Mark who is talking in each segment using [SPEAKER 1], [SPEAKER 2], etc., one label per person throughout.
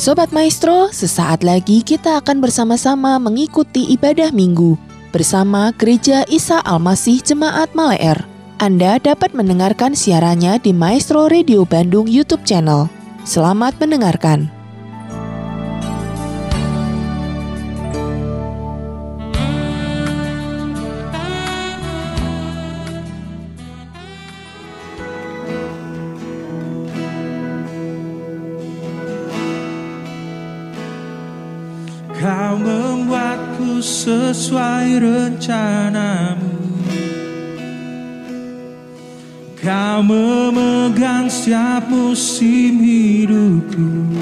[SPEAKER 1] Sobat Maestro, sesaat lagi kita akan bersama-sama mengikuti ibadah minggu bersama Gereja Isa Almasih Jemaat Maleer. Anda dapat mendengarkan siarannya di Maestro Radio Bandung YouTube channel. Selamat mendengarkan.
[SPEAKER 2] Sesuai rencanamu. Kau memegang setiap musim hidupku.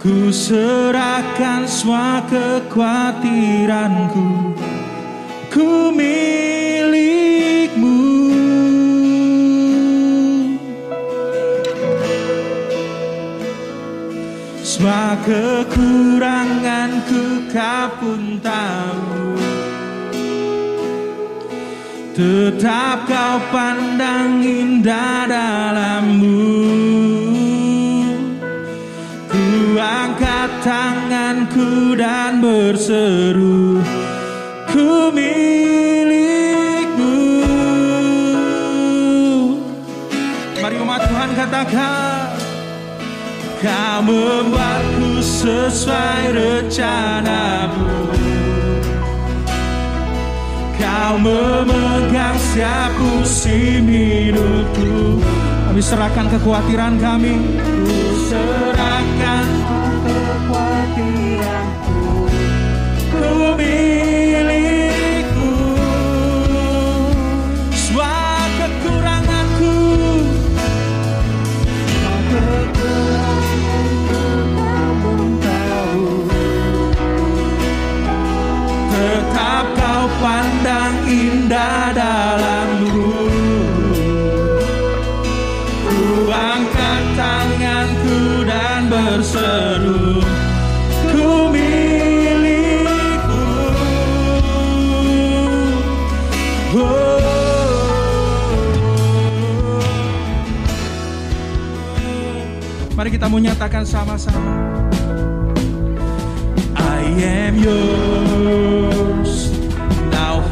[SPEAKER 2] Ku serahkan semua kekhawatiranku. Ku milikmu. Semua kekuranganku kau pun tahu Tetap kau pandang indah dalammu. Ku angkat tanganku dan berseru Ku milikmu. Mari umat Tuhan katakan Kau membuatku sesuai rencanamu. Kau memegang setiap musim hidupku. Kami serahkan kekhawatiran kami. Ku serahkan kekhawatiranku pandang indah dalamku Ku angkat tanganku dan berseru Ku milikmu. Oh. Mari kita menyatakan sama-sama. I am yours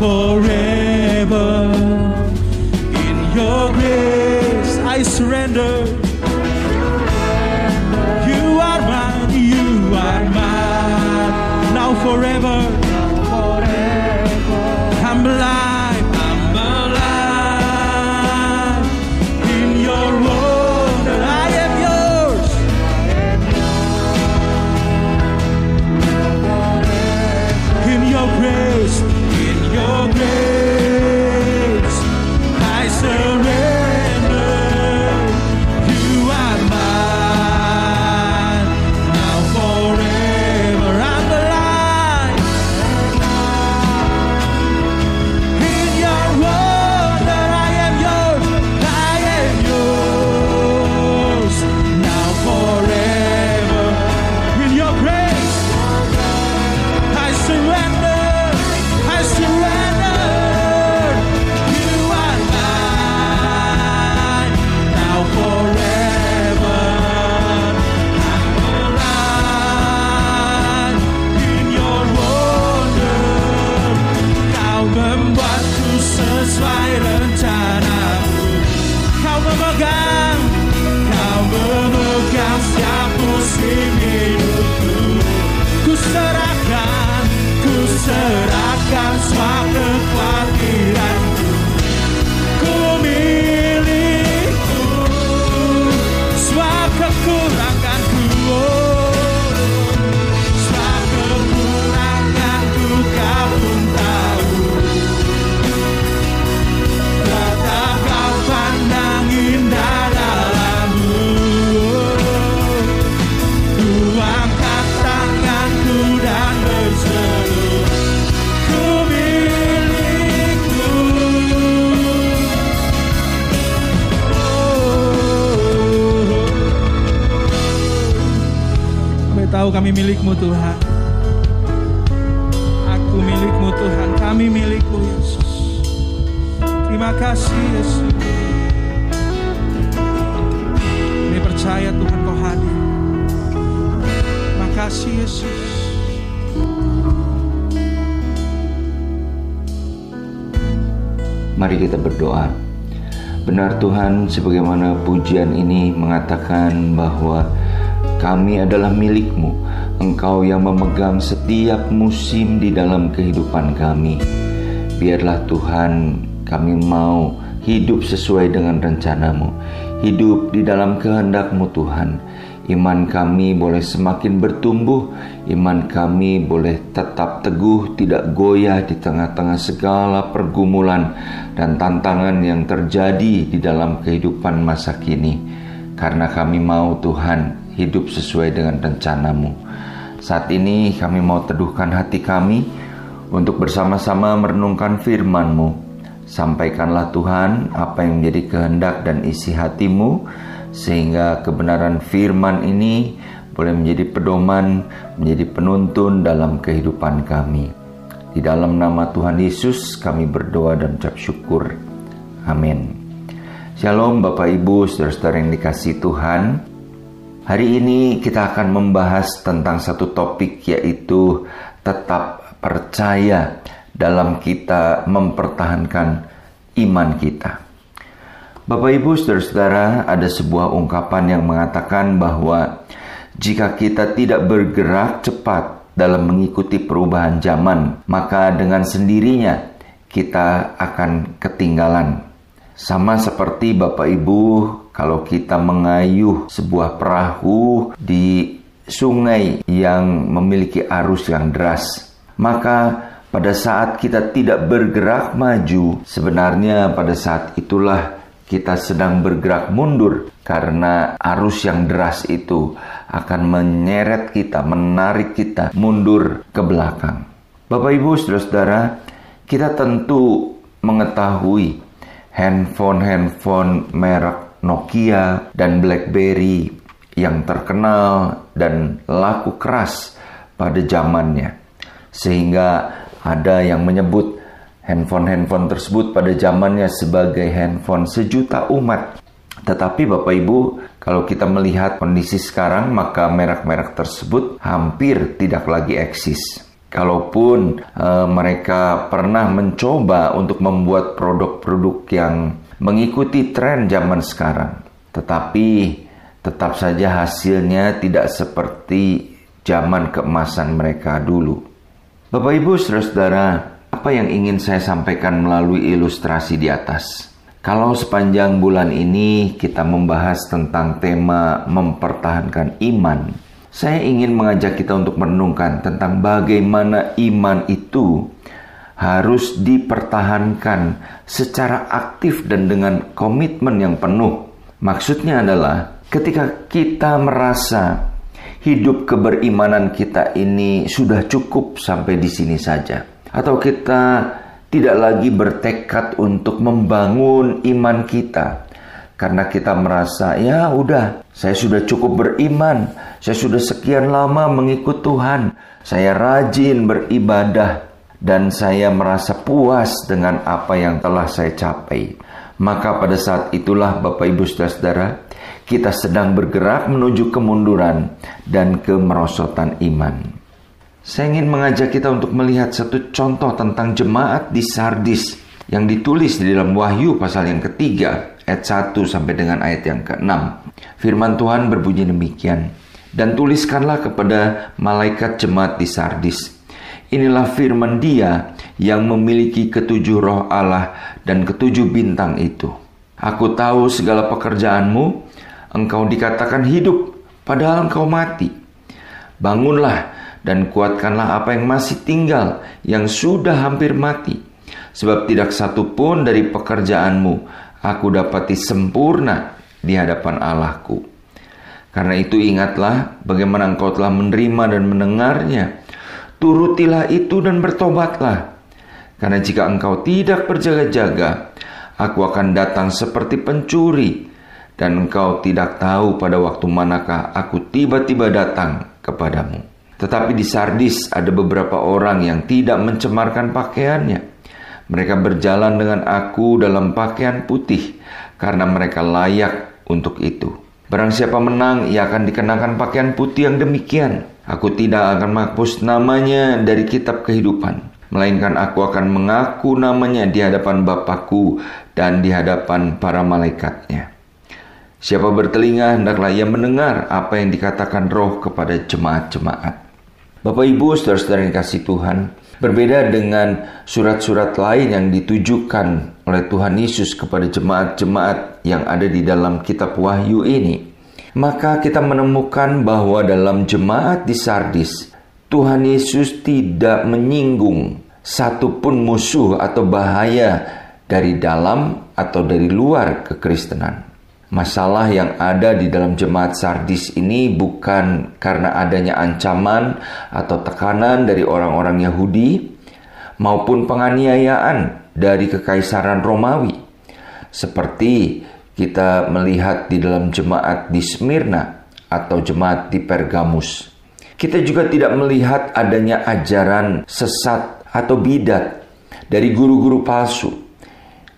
[SPEAKER 2] forever. In your grace I surrender. You are mine, you are mine now forever. Kami milikmu Tuhan Aku milikmu Tuhan Kami milikmu Yesus Terima kasih Yesus Kami percaya Tuhan kau hadir. Makasih Yesus.
[SPEAKER 3] Mari kita berdoa. Benar Tuhan, sebagaimana pujian ini mengatakan bahwa kami adalah milikmu. Engkau yang memegang setiap musim di dalam kehidupan kami. Biarlah Tuhan kami mau hidup sesuai dengan rencanamu. Hidup di dalam kehendakmu Tuhan Iman kami boleh semakin bertumbuh, iman kami boleh tetap teguh, tidak goyah di tengah-tengah segala pergumulan dan tantangan yang terjadi di dalam kehidupan masa kini. Karena kami mau Tuhan hidup sesuai dengan rencanamu. Saat ini kami mau teduhkan hati kami untuk bersama-sama merenungkan firman-Mu. Sampaikanlah Tuhan apa yang menjadi kehendak dan isi hatimu sehingga kebenaran firman ini boleh menjadi pedoman, menjadi penuntun dalam kehidupan kami. Di dalam nama Tuhan Yesus kami berdoa dan ucap syukur. Amin. Shalom Bapak Ibu, saudara-saudara yang dikasih Tuhan. Hari ini kita akan membahas tentang satu topik yaitu tetap percaya dalam kita mempertahankan iman kita. Bapak Ibu Saudara-saudara, ada sebuah ungkapan yang mengatakan bahwa jika kita tidak bergerak cepat dalam mengikuti perubahan zaman, maka dengan sendirinya kita akan ketinggalan. Sama seperti Bapak Ibu, kalau kita mengayuh sebuah perahu di sungai yang memiliki arus yang deras, maka pada saat kita tidak bergerak maju, sebenarnya pada saat itulah kita sedang bergerak mundur karena arus yang deras itu akan menyeret kita, menarik kita mundur ke belakang. Bapak Ibu, Saudara-saudara, kita tentu mengetahui handphone-handphone merek Nokia dan BlackBerry yang terkenal dan laku keras pada zamannya. Sehingga ada yang menyebut handphone-handphone tersebut pada zamannya sebagai handphone sejuta umat. Tetapi Bapak Ibu, kalau kita melihat kondisi sekarang, maka merek-merek tersebut hampir tidak lagi eksis. Kalaupun e, mereka pernah mencoba untuk membuat produk-produk yang mengikuti tren zaman sekarang, tetapi tetap saja hasilnya tidak seperti zaman keemasan mereka dulu. Bapak Ibu, saudara-saudara, apa yang ingin saya sampaikan melalui ilustrasi di atas? Kalau sepanjang bulan ini kita membahas tentang tema mempertahankan iman, saya ingin mengajak kita untuk merenungkan tentang bagaimana iman itu harus dipertahankan secara aktif dan dengan komitmen yang penuh. Maksudnya adalah ketika kita merasa hidup keberimanan kita ini sudah cukup sampai di sini saja atau kita tidak lagi bertekad untuk membangun iman kita karena kita merasa ya udah saya sudah cukup beriman. Saya sudah sekian lama mengikut Tuhan. Saya rajin beribadah dan saya merasa puas dengan apa yang telah saya capai. Maka pada saat itulah Bapak Ibu Saudara-saudara kita sedang bergerak menuju kemunduran dan kemerosotan iman. Saya ingin mengajak kita untuk melihat satu contoh tentang jemaat di Sardis yang ditulis di dalam Wahyu pasal yang ketiga ayat 1 sampai dengan ayat yang ke-6. Firman Tuhan berbunyi demikian. Dan tuliskanlah kepada malaikat jemaat di Sardis. Inilah firman dia yang memiliki ketujuh roh Allah dan ketujuh bintang itu. Aku tahu segala pekerjaanmu, engkau dikatakan hidup, padahal engkau mati. Bangunlah, dan kuatkanlah apa yang masih tinggal yang sudah hampir mati. Sebab tidak satu pun dari pekerjaanmu aku dapati sempurna di hadapan Allahku. Karena itu ingatlah bagaimana engkau telah menerima dan mendengarnya. Turutilah itu dan bertobatlah. Karena jika engkau tidak berjaga-jaga, aku akan datang seperti pencuri dan engkau tidak tahu pada waktu manakah aku tiba-tiba datang kepadamu. Tetapi di Sardis ada beberapa orang yang tidak mencemarkan pakaiannya. Mereka berjalan dengan aku dalam pakaian putih karena mereka layak untuk itu. Barang siapa menang, ia akan dikenakan pakaian putih yang demikian. Aku tidak akan menghapus namanya dari kitab kehidupan, melainkan aku akan mengaku namanya di hadapan Bapakku dan di hadapan para malaikatnya. Siapa bertelinga, hendaklah ia mendengar apa yang dikatakan roh kepada jemaat-jemaat. Bapak Ibu, saudara-saudara yang kasih Tuhan, berbeda dengan surat-surat lain yang ditujukan oleh Tuhan Yesus kepada jemaat-jemaat yang ada di dalam kitab Wahyu ini, maka kita menemukan bahwa dalam jemaat di Sardis, Tuhan Yesus tidak menyinggung satupun musuh atau bahaya dari dalam atau dari luar kekristenan. Masalah yang ada di dalam jemaat Sardis ini bukan karena adanya ancaman atau tekanan dari orang-orang Yahudi maupun penganiayaan dari kekaisaran Romawi. Seperti kita melihat di dalam jemaat di Smyrna atau jemaat di Pergamus. Kita juga tidak melihat adanya ajaran sesat atau bidat dari guru-guru palsu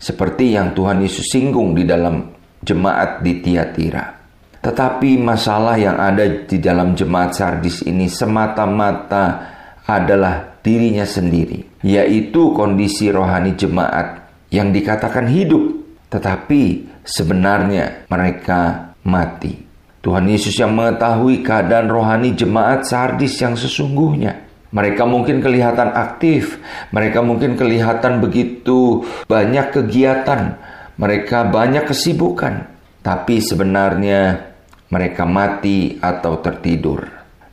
[SPEAKER 3] seperti yang Tuhan Yesus singgung di dalam jemaat di Tiatira. Tetapi masalah yang ada di dalam jemaat Sardis ini semata-mata adalah dirinya sendiri, yaitu kondisi rohani jemaat yang dikatakan hidup, tetapi sebenarnya mereka mati. Tuhan Yesus yang mengetahui keadaan rohani jemaat Sardis yang sesungguhnya. Mereka mungkin kelihatan aktif, mereka mungkin kelihatan begitu banyak kegiatan, mereka banyak kesibukan, tapi sebenarnya mereka mati atau tertidur.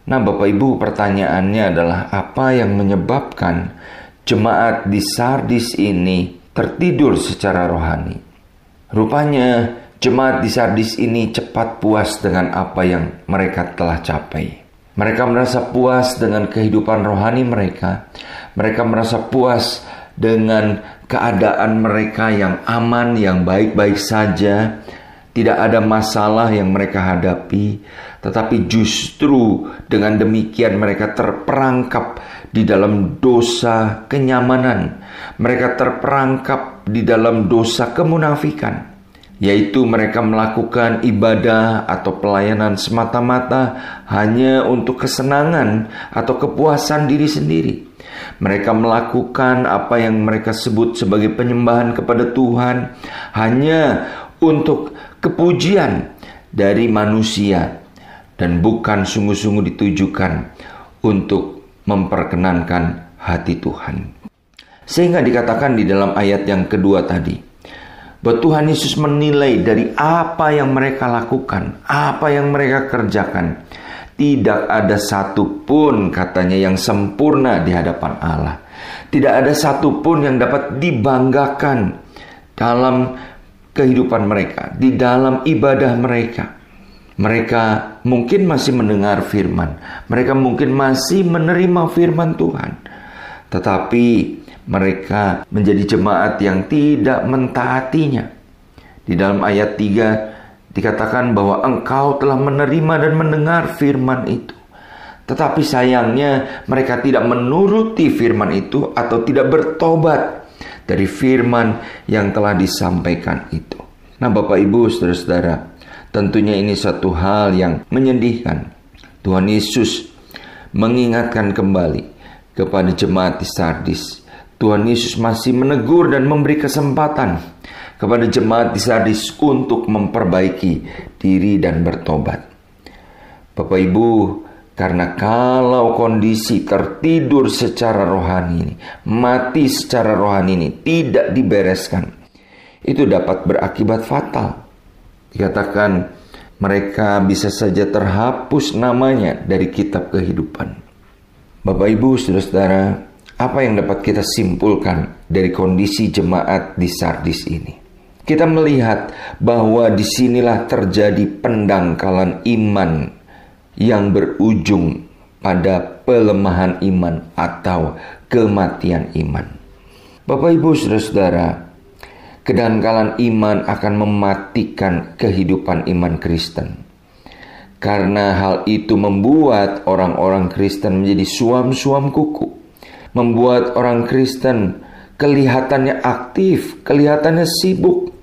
[SPEAKER 3] Nah, Bapak Ibu, pertanyaannya adalah apa yang menyebabkan jemaat di Sardis ini tertidur secara rohani? Rupanya, jemaat di Sardis ini cepat puas dengan apa yang mereka telah capai. Mereka merasa puas dengan kehidupan rohani mereka. Mereka merasa puas dengan keadaan mereka yang aman, yang baik-baik saja, tidak ada masalah yang mereka hadapi, tetapi justru dengan demikian mereka terperangkap di dalam dosa kenyamanan, mereka terperangkap di dalam dosa kemunafikan, yaitu mereka melakukan ibadah atau pelayanan semata-mata hanya untuk kesenangan atau kepuasan diri sendiri mereka melakukan apa yang mereka sebut sebagai penyembahan kepada Tuhan hanya untuk kepujian dari manusia dan bukan sungguh-sungguh ditujukan untuk memperkenankan hati Tuhan. Sehingga dikatakan di dalam ayat yang kedua tadi, bahwa Tuhan Yesus menilai dari apa yang mereka lakukan, apa yang mereka kerjakan, tidak ada satupun katanya yang sempurna di hadapan Allah. Tidak ada satupun yang dapat dibanggakan dalam kehidupan mereka, di dalam ibadah mereka. Mereka mungkin masih mendengar firman, mereka mungkin masih menerima firman Tuhan, tetapi mereka menjadi jemaat yang tidak mentaatinya. Di dalam ayat 3 Dikatakan bahwa engkau telah menerima dan mendengar firman itu. Tetapi sayangnya mereka tidak menuruti firman itu atau tidak bertobat dari firman yang telah disampaikan itu. Nah Bapak Ibu saudara-saudara, tentunya ini satu hal yang menyedihkan. Tuhan Yesus mengingatkan kembali kepada jemaat di Sardis. Tuhan Yesus masih menegur dan memberi kesempatan kepada jemaat di Sardis untuk memperbaiki diri dan bertobat. Bapak Ibu, karena kalau kondisi tertidur secara rohani ini, mati secara rohani ini tidak dibereskan, itu dapat berakibat fatal. Dikatakan mereka bisa saja terhapus namanya dari kitab kehidupan. Bapak Ibu, Saudara-saudara, apa yang dapat kita simpulkan dari kondisi jemaat di Sardis ini? Kita melihat bahwa di sinilah terjadi pendangkalan iman yang berujung pada pelemahan iman atau kematian iman. Bapak Ibu Saudara-saudara, kedangkalan iman akan mematikan kehidupan iman Kristen. Karena hal itu membuat orang-orang Kristen menjadi suam-suam kuku. Membuat orang Kristen kelihatannya aktif, kelihatannya sibuk,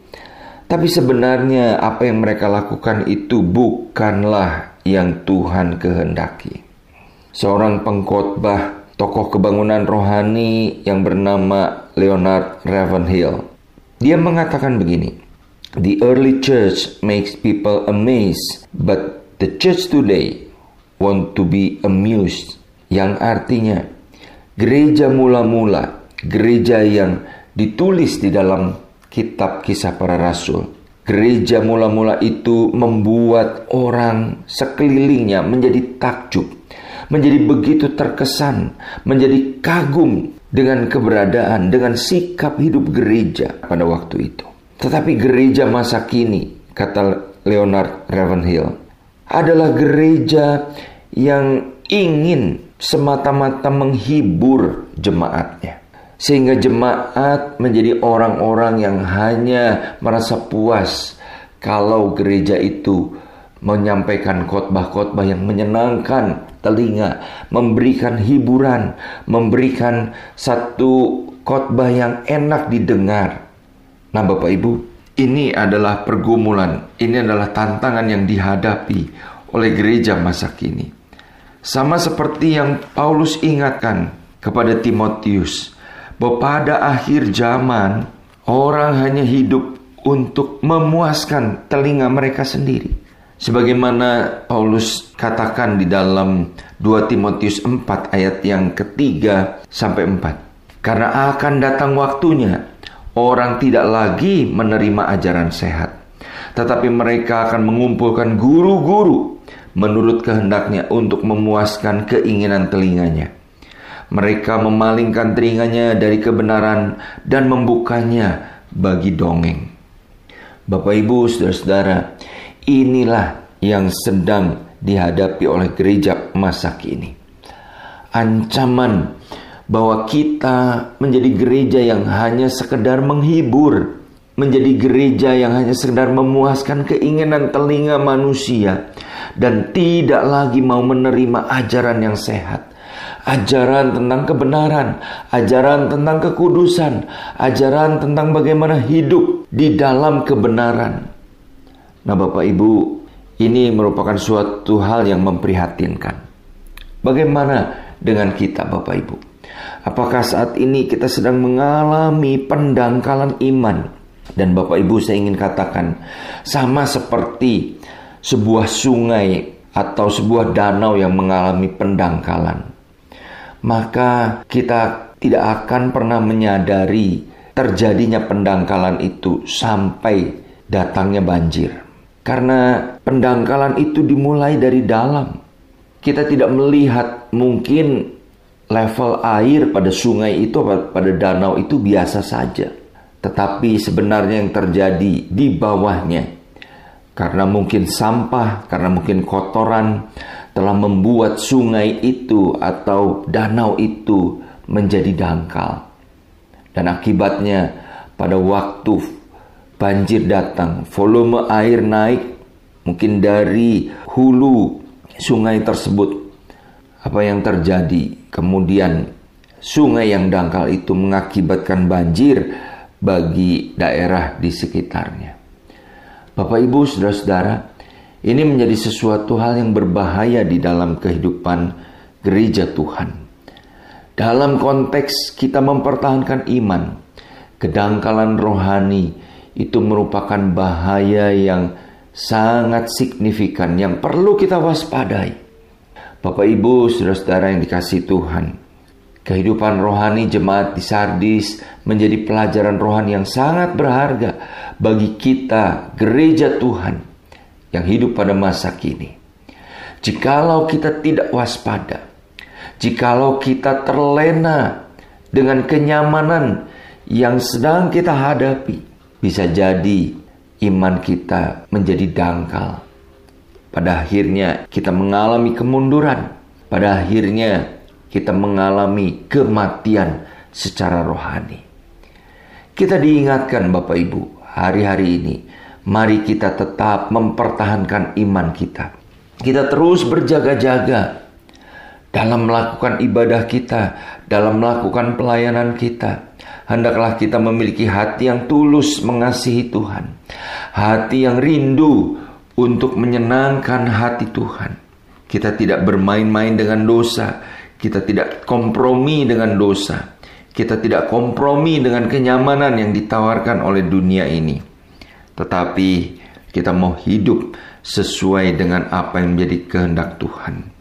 [SPEAKER 3] Tapi sebenarnya apa yang mereka lakukan itu bukanlah yang Tuhan kehendaki. Seorang pengkhotbah tokoh kebangunan rohani yang bernama Leonard Ravenhill. Dia mengatakan begini, The early church makes people amazed, but the church today want to be amused. Yang artinya, gereja mula-mula, gereja yang ditulis di dalam kitab kisah para rasul. Gereja mula-mula itu membuat orang sekelilingnya menjadi takjub, menjadi begitu terkesan, menjadi kagum dengan keberadaan, dengan sikap hidup gereja pada waktu itu. Tetapi gereja masa kini, kata Leonard Ravenhill, adalah gereja yang ingin semata-mata menghibur jemaatnya sehingga jemaat menjadi orang-orang yang hanya merasa puas kalau gereja itu menyampaikan khotbah-khotbah yang menyenangkan telinga, memberikan hiburan, memberikan satu khotbah yang enak didengar. Nah, Bapak Ibu, ini adalah pergumulan, ini adalah tantangan yang dihadapi oleh gereja masa kini. Sama seperti yang Paulus ingatkan kepada Timotius, bahwa pada akhir zaman orang hanya hidup untuk memuaskan telinga mereka sendiri. Sebagaimana Paulus katakan di dalam 2 Timotius 4 ayat yang ketiga sampai 4. Karena akan datang waktunya orang tidak lagi menerima ajaran sehat. Tetapi mereka akan mengumpulkan guru-guru menurut kehendaknya untuk memuaskan keinginan telinganya mereka memalingkan telinganya dari kebenaran dan membukanya bagi dongeng. Bapak Ibu, saudara-saudara, inilah yang sedang dihadapi oleh gereja masa kini. Ancaman bahwa kita menjadi gereja yang hanya sekedar menghibur, menjadi gereja yang hanya sekedar memuaskan keinginan telinga manusia dan tidak lagi mau menerima ajaran yang sehat ajaran tentang kebenaran, ajaran tentang kekudusan, ajaran tentang bagaimana hidup di dalam kebenaran. Nah, Bapak Ibu, ini merupakan suatu hal yang memprihatinkan. Bagaimana dengan kita, Bapak Ibu? Apakah saat ini kita sedang mengalami pendangkalan iman? Dan Bapak Ibu, saya ingin katakan, sama seperti sebuah sungai atau sebuah danau yang mengalami pendangkalan maka kita tidak akan pernah menyadari terjadinya pendangkalan itu sampai datangnya banjir. Karena pendangkalan itu dimulai dari dalam. Kita tidak melihat mungkin level air pada sungai itu pada danau itu biasa saja. Tetapi sebenarnya yang terjadi di bawahnya karena mungkin sampah, karena mungkin kotoran, telah membuat sungai itu atau danau itu menjadi dangkal. Dan akibatnya pada waktu banjir datang, volume air naik mungkin dari hulu sungai tersebut. Apa yang terjadi? Kemudian sungai yang dangkal itu mengakibatkan banjir bagi daerah di sekitarnya. Bapak Ibu, saudara-saudara, ini menjadi sesuatu hal yang berbahaya di dalam kehidupan gereja Tuhan. Dalam konteks kita mempertahankan iman, kedangkalan rohani itu merupakan bahaya yang sangat signifikan yang perlu kita waspadai. Bapak Ibu, saudara-saudara yang dikasih Tuhan, kehidupan rohani jemaat di Sardis menjadi pelajaran rohani yang sangat berharga bagi kita, gereja Tuhan yang hidup pada masa kini. Jikalau kita tidak waspada, jikalau kita terlena dengan kenyamanan yang sedang kita hadapi, bisa jadi iman kita menjadi dangkal. Pada akhirnya kita mengalami kemunduran. Pada akhirnya kita mengalami kematian secara rohani. Kita diingatkan Bapak Ibu, hari-hari ini mari kita tetap mempertahankan iman kita. Kita terus berjaga-jaga dalam melakukan ibadah kita, dalam melakukan pelayanan kita. hendaklah kita memiliki hati yang tulus mengasihi Tuhan, hati yang rindu untuk menyenangkan hati Tuhan. Kita tidak bermain-main dengan dosa, kita tidak kompromi dengan dosa, kita tidak kompromi dengan kenyamanan yang ditawarkan oleh dunia ini, tetapi kita mau hidup sesuai dengan apa yang menjadi kehendak Tuhan.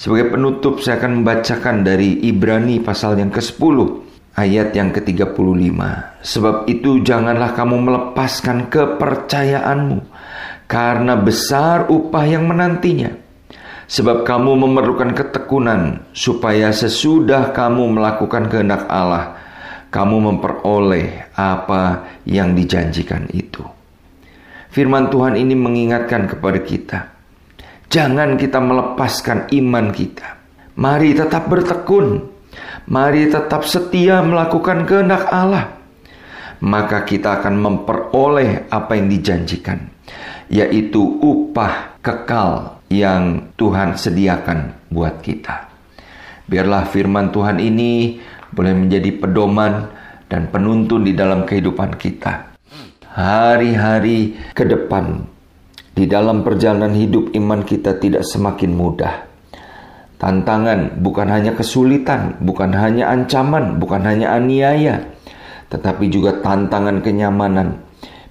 [SPEAKER 3] Sebagai penutup saya akan membacakan dari Ibrani pasal yang ke-10 ayat yang ke-35. Sebab itu janganlah kamu melepaskan kepercayaanmu karena besar upah yang menantinya. Sebab kamu memerlukan ketekunan supaya sesudah kamu melakukan kehendak Allah, kamu memperoleh apa yang dijanjikan itu. Firman Tuhan ini mengingatkan kepada kita, jangan kita melepaskan iman kita. Mari tetap bertekun, mari tetap setia melakukan kehendak Allah. Maka kita akan memperoleh apa yang dijanjikan, yaitu upah kekal yang Tuhan sediakan buat kita. Biarlah firman Tuhan ini boleh menjadi pedoman dan penuntun di dalam kehidupan kita. Hari-hari ke depan di dalam perjalanan hidup iman kita tidak semakin mudah. Tantangan bukan hanya kesulitan, bukan hanya ancaman, bukan hanya aniaya, tetapi juga tantangan kenyamanan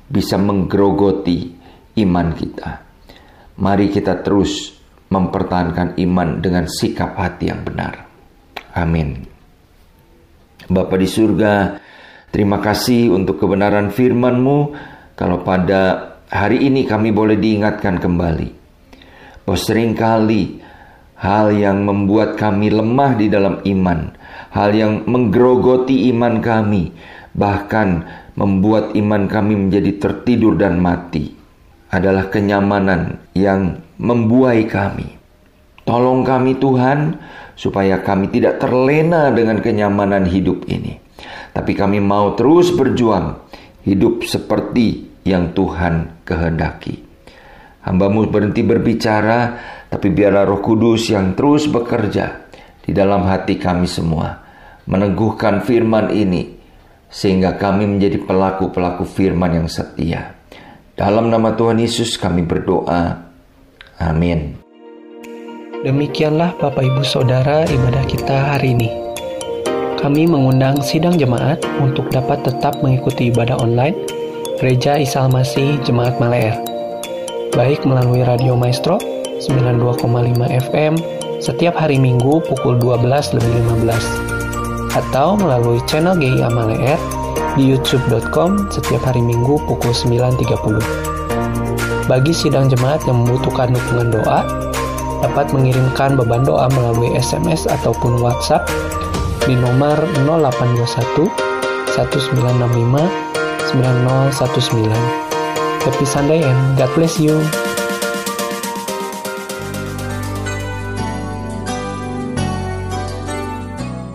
[SPEAKER 3] bisa menggerogoti iman kita. Mari kita terus mempertahankan iman dengan sikap hati yang benar. Amin. Bapa di surga, terima kasih untuk kebenaran firman-Mu. Kalau pada hari ini kami boleh diingatkan kembali. Bahwa sering kali hal yang membuat kami lemah di dalam iman, hal yang menggerogoti iman kami, bahkan membuat iman kami menjadi tertidur dan mati adalah kenyamanan yang membuai kami. Tolong kami Tuhan supaya kami tidak terlena dengan kenyamanan hidup ini. Tapi kami mau terus berjuang hidup seperti yang Tuhan kehendaki. Hambamu berhenti berbicara, tapi biarlah roh kudus yang terus bekerja di dalam hati kami semua. Meneguhkan firman ini, sehingga kami menjadi pelaku-pelaku firman yang setia. Dalam nama Tuhan Yesus kami berdoa. Amin.
[SPEAKER 4] Demikianlah Bapak Ibu Saudara ibadah kita hari ini. Kami mengundang sidang jemaat untuk dapat tetap mengikuti ibadah online Gereja Isal Masih Jemaat Maleer. Baik melalui Radio Maestro 92,5 FM setiap hari Minggu pukul 12 lebih 15 atau melalui channel GIA Maleer di youtube.com setiap hari Minggu pukul 9.30. Bagi sidang jemaat yang membutuhkan dukungan doa, dapat mengirimkan beban doa melalui SMS ataupun WhatsApp di nomor 0821 1965 9019. Happy Sunday and God bless you.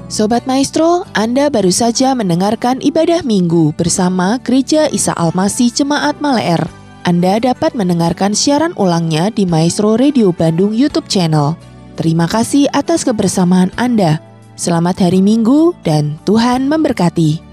[SPEAKER 1] Sobat Maestro, Anda baru saja mendengarkan ibadah minggu bersama Gereja Isa Almasih Jemaat Maleer. Anda dapat mendengarkan siaran ulangnya di Maestro Radio Bandung YouTube channel. Terima kasih atas kebersamaan Anda. Selamat hari Minggu dan Tuhan memberkati.